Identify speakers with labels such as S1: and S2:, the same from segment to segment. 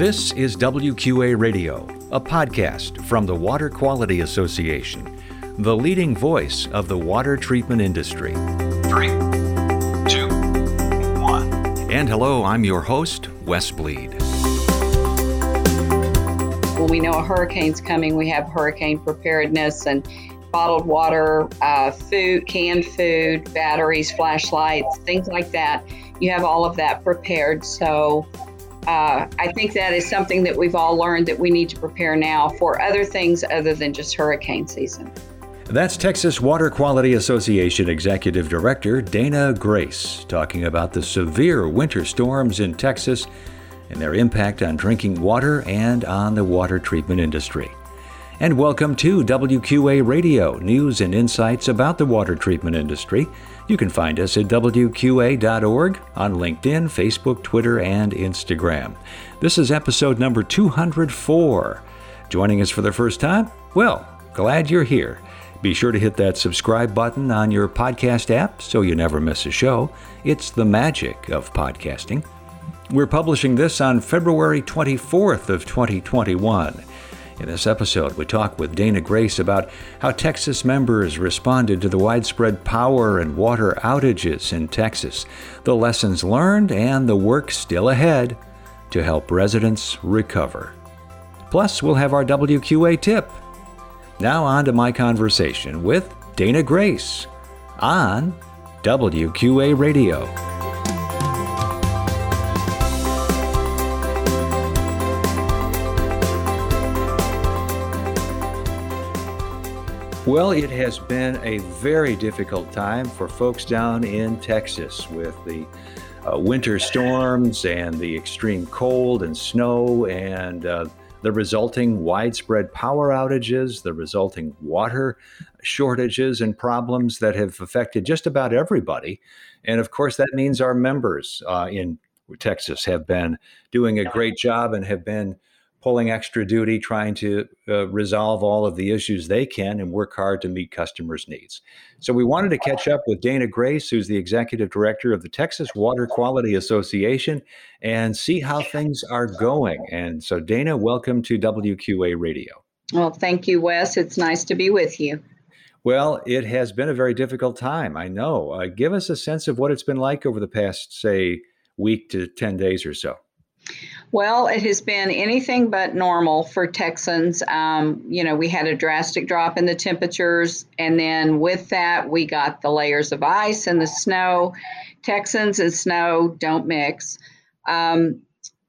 S1: This is WQA Radio, a podcast from the Water Quality Association, the leading voice of the water treatment industry.
S2: Three, two, one.
S1: And hello, I'm your host, Wes Bleed.
S3: When we know a hurricane's coming, we have hurricane preparedness and bottled water, uh, food, canned food, batteries, flashlights, things like that. You have all of that prepared. So uh, I think that is something that we've all learned that we need to prepare now for other things other than just hurricane season.
S1: That's Texas Water Quality Association Executive Director Dana Grace talking about the severe winter storms in Texas and their impact on drinking water and on the water treatment industry. And welcome to WQA Radio, news and insights about the water treatment industry. You can find us at WQA.org on LinkedIn, Facebook, Twitter, and Instagram. This is episode number 204. Joining us for the first time? Well, glad you're here. Be sure to hit that subscribe button on your podcast app so you never miss a show. It's the magic of podcasting. We're publishing this on February 24th of 2021. In this episode, we talk with Dana Grace about how Texas members responded to the widespread power and water outages in Texas, the lessons learned, and the work still ahead to help residents recover. Plus, we'll have our WQA tip. Now, on to my conversation with Dana Grace on WQA Radio. Well, it has been a very difficult time for folks down in Texas with the uh, winter storms and the extreme cold and snow and uh, the resulting widespread power outages, the resulting water shortages and problems that have affected just about everybody. And of course, that means our members uh, in Texas have been doing a great job and have been pulling extra duty, trying to uh, resolve all of the issues they can and work hard to meet customers' needs. So, we wanted to catch up with Dana Grace, who's the executive director of the Texas Water Quality Association, and see how things are going. And so, Dana, welcome to WQA Radio.
S3: Well, thank you, Wes. It's nice to be with you.
S1: Well, it has been a very difficult time. I know. Uh, give us a sense of what it's been like over the past, say, week to 10 days or so.
S3: Well, it has been anything but normal for Texans. Um, you know, we had a drastic drop in the temperatures, and then with that, we got the layers of ice and the snow. Texans and snow don't mix. Um,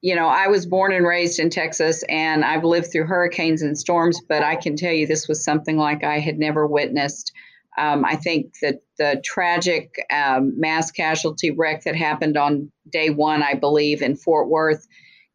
S3: you know, I was born and raised in Texas, and I've lived through hurricanes and storms, but I can tell you this was something like I had never witnessed. Um, I think that the tragic um, mass casualty wreck that happened on day one, I believe, in Fort Worth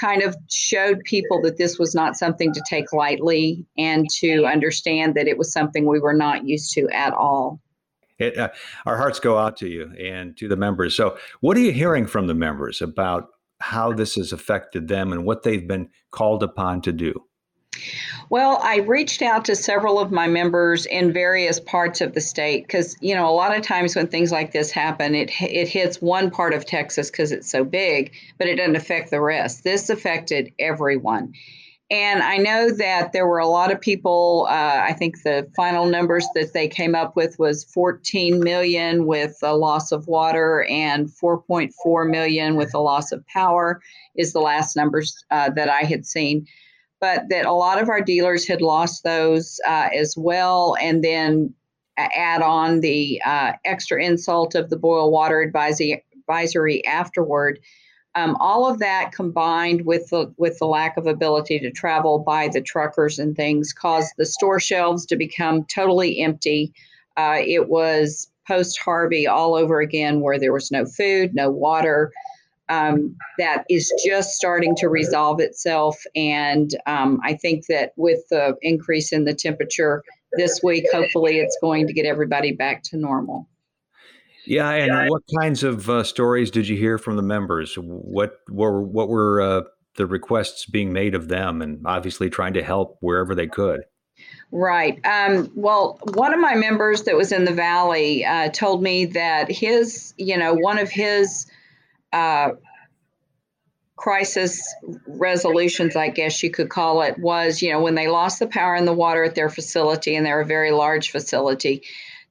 S3: kind of showed people that this was not something to take lightly and to understand that it was something we were not used to at all.
S1: It, uh, our hearts go out to you and to the members. So, what are you hearing from the members about how this has affected them and what they've been called upon to do?
S3: Well, I reached out to several of my members in various parts of the state because, you know, a lot of times when things like this happen, it it hits one part of Texas because it's so big, but it doesn't affect the rest. This affected everyone. And I know that there were a lot of people. Uh, I think the final numbers that they came up with was 14 million with a loss of water and 4.4 million with a loss of power, is the last numbers uh, that I had seen but that a lot of our dealers had lost those uh, as well. And then add on the uh, extra insult of the boil water advisory, advisory afterward. Um, all of that combined with the with the lack of ability to travel by the truckers and things caused the store shelves to become totally empty. Uh, it was post Harvey all over again, where there was no food, no water, um, that is just starting to resolve itself. And um, I think that with the increase in the temperature this week, hopefully it's going to get everybody back to normal.
S1: Yeah, and what kinds of uh, stories did you hear from the members? What were what were uh, the requests being made of them, and obviously trying to help wherever they could?
S3: Right. Um, well, one of my members that was in the valley uh, told me that his, you know, one of his uh, crisis resolutions, I guess you could call it, was you know when they lost the power and the water at their facility, and they're a very large facility,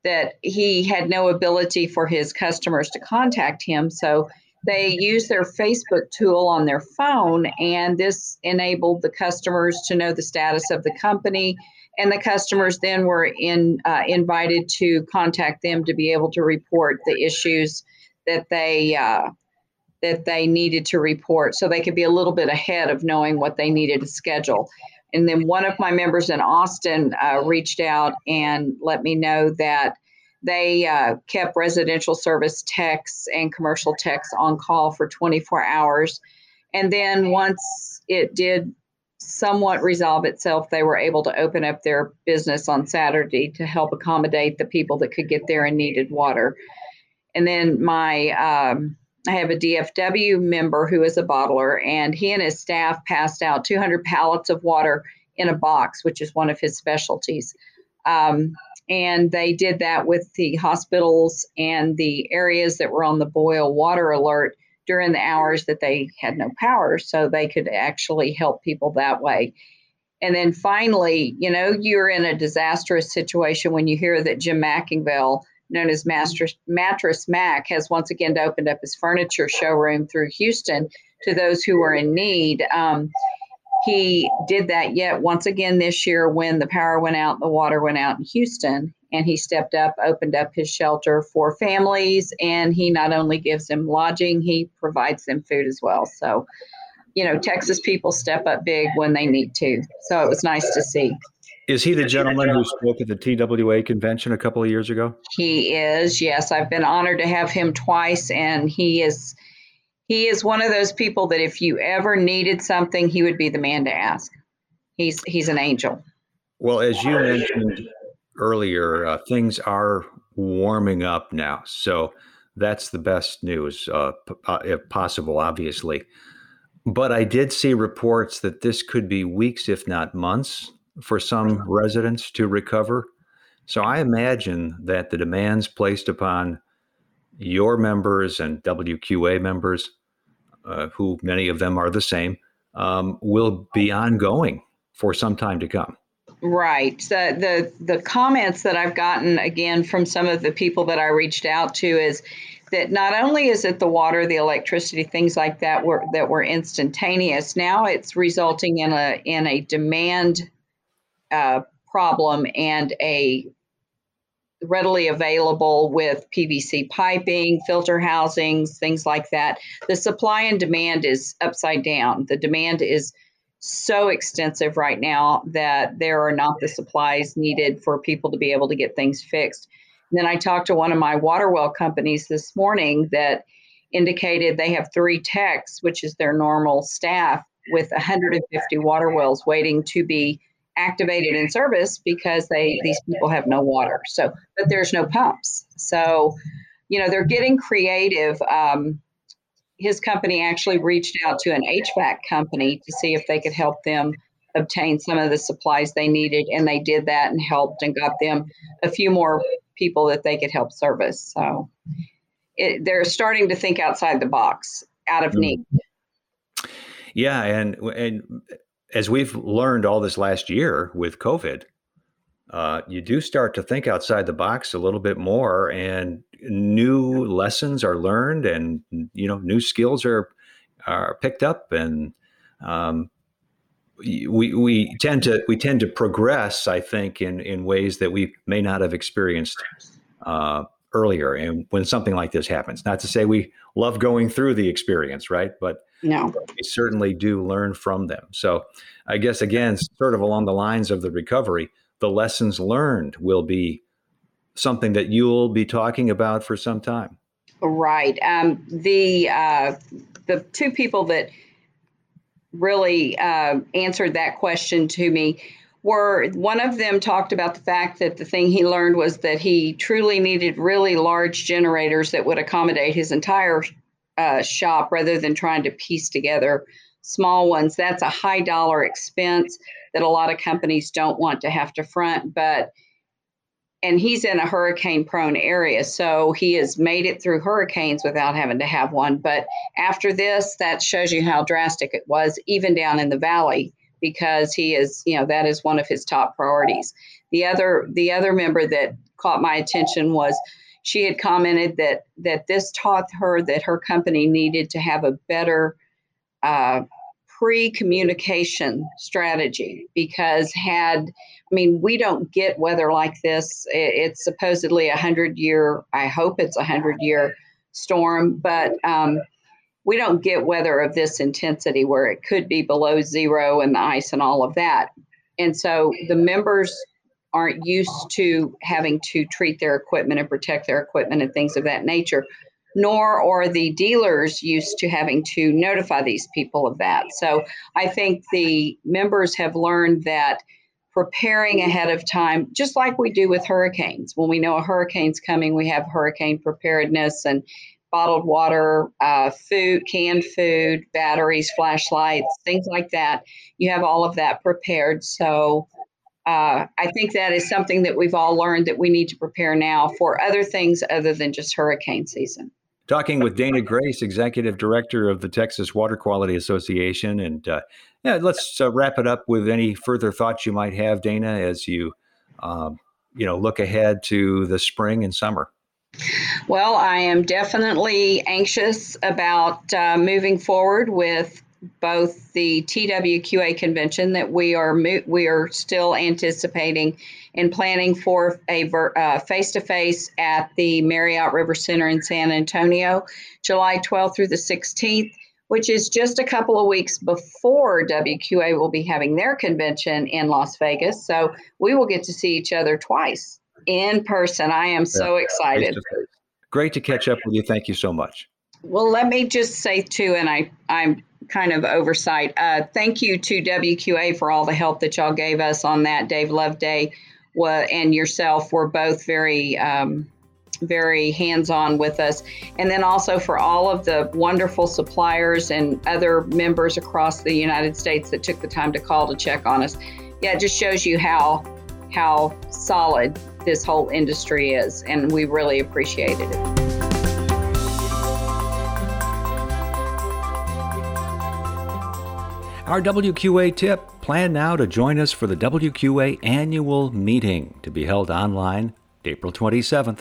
S3: that he had no ability for his customers to contact him. So they used their Facebook tool on their phone, and this enabled the customers to know the status of the company. And the customers then were in, uh, invited to contact them to be able to report the issues that they uh, that they needed to report, so they could be a little bit ahead of knowing what they needed to schedule. And then one of my members in Austin uh, reached out and let me know that they uh, kept residential service techs and commercial techs on call for 24 hours. And then once it did somewhat resolve itself, they were able to open up their business on Saturday to help accommodate the people that could get there and needed water. And then my, um, I have a DFW member who is a bottler, and he and his staff passed out 200 pallets of water in a box, which is one of his specialties. Um, and they did that with the hospitals and the areas that were on the boil water alert during the hours that they had no power so they could actually help people that way and then finally you know you're in a disastrous situation when you hear that jim mcingvale known as mattress, mattress Mack has once again opened up his furniture showroom through houston to those who are in need um, he did that yet once again this year when the power went out, the water went out in Houston, and he stepped up, opened up his shelter for families, and he not only gives them lodging, he provides them food as well. So, you know, Texas people step up big when they need to. So it was nice to see.
S1: Is he the gentleman who spoke at the TWA convention a couple of years ago?
S3: He is, yes. I've been honored to have him twice, and he is he is one of those people that if you ever needed something, he would be the man to ask. He's he's an angel.
S1: Well, as you mentioned earlier, uh, things are warming up now, so that's the best news, uh, uh, if possible, obviously. But I did see reports that this could be weeks, if not months, for some residents to recover. So I imagine that the demands placed upon your members and WQA members, uh, who many of them are the same, um, will be ongoing for some time to come.
S3: Right. The, the the comments that I've gotten again from some of the people that I reached out to is that not only is it the water, the electricity, things like that were that were instantaneous. Now it's resulting in a in a demand uh, problem and a readily available with PVC piping, filter housings, things like that. The supply and demand is upside down. The demand is so extensive right now that there are not the supplies needed for people to be able to get things fixed. And then I talked to one of my water well companies this morning that indicated they have three techs, which is their normal staff, with 150 water wells waiting to be activated in service because they these people have no water. So, but there's no pumps. So, you know, they're getting creative. Um, his company actually reached out to an HVAC company to see if they could help them obtain some of the supplies they needed, and they did that and helped and got them a few more people that they could help service. So, it, they're starting to think outside the box, out of need.
S1: Yeah, and and as we've learned all this last year with COVID, uh, you do start to think outside the box a little bit more, and new lessons are learned, and you know, new skills are are picked up, and um, we we tend to we tend to progress. I think in in ways that we may not have experienced uh, earlier, and when something like this happens. Not to say we love going through the experience, right? But
S3: no.
S1: We certainly do learn from them. So I guess, again, sort of along the lines of the recovery, the lessons learned will be something that you'll be talking about for some time.
S3: Right. Um, the uh, the two people that really uh, answered that question to me were one of them talked about the fact that the thing he learned was that he truly needed really large generators that would accommodate his entire uh, shop rather than trying to piece together small ones. That's a high dollar expense that a lot of companies don't want to have to front. But and he's in a hurricane prone area. So he has made it through hurricanes without having to have one. But after this, that shows you how drastic it was, even down in the valley, because he is, you know, that is one of his top priorities. The other the other member that caught my attention was she had commented that that this taught her that her company needed to have a better uh, pre-communication strategy because had I mean, we don't get weather like this. It's supposedly a hundred year. I hope it's a hundred year storm, but um, we don't get weather of this intensity where it could be below zero and the ice and all of that. And so the members aren't used to having to treat their equipment and protect their equipment and things of that nature, nor are the dealers used to having to notify these people of that. So I think the members have learned that preparing ahead of time, just like we do with hurricanes. When we know a hurricane's coming, we have hurricane preparedness and bottled water, uh, food, canned food, batteries, flashlights, things like that. You have all of that prepared. So uh, I think that is something that we've all learned that we need to prepare now for other things other than just hurricane season.
S1: Talking with Dana Grace, Executive Director of the Texas Water Quality Association. And uh, yeah, let's uh, wrap it up with any further thoughts you might have, Dana, as you, um, you know, look ahead to the spring and summer.
S3: Well, I am definitely anxious about uh, moving forward with both the TWQA convention that we are we are still anticipating and planning for a face to face at the Marriott River Center in San Antonio, July 12th through the 16th, which is just a couple of weeks before WQA will be having their convention in Las Vegas. So we will get to see each other twice in person. I am so excited.
S1: Great to catch up with you. Thank you so much.
S3: Well, let me just say too, and I I'm kind of oversight. Uh, thank you to WQA for all the help that y'all gave us on that Dave Loveday and yourself were both very, um, very hands on with us. And then also for all of the wonderful suppliers and other members across the United States that took the time to call to check on us. Yeah, it just shows you how how solid this whole industry is, and we really appreciated it.
S1: Our WQA tip plan now to join us for the WQA annual meeting to be held online April 27th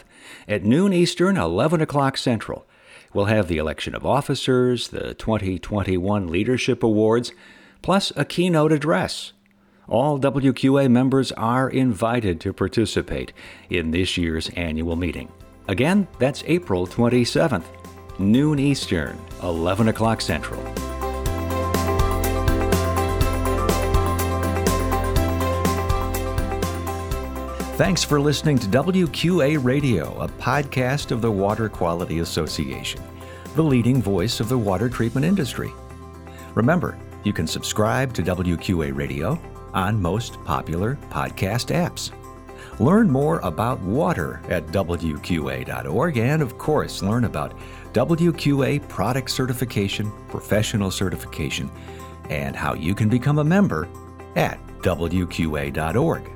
S1: at noon Eastern, 11 o'clock Central. We'll have the election of officers, the 2021 Leadership Awards, plus a keynote address. All WQA members are invited to participate in this year's annual meeting. Again, that's April 27th, noon Eastern, 11 o'clock Central. Thanks for listening to WQA Radio, a podcast of the Water Quality Association, the leading voice of the water treatment industry. Remember, you can subscribe to WQA Radio on most popular podcast apps. Learn more about water at WQA.org and, of course, learn about WQA product certification, professional certification, and how you can become a member at WQA.org.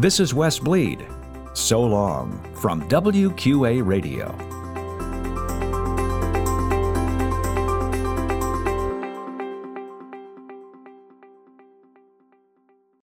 S1: This is Wes Bleed. So long from WQA Radio.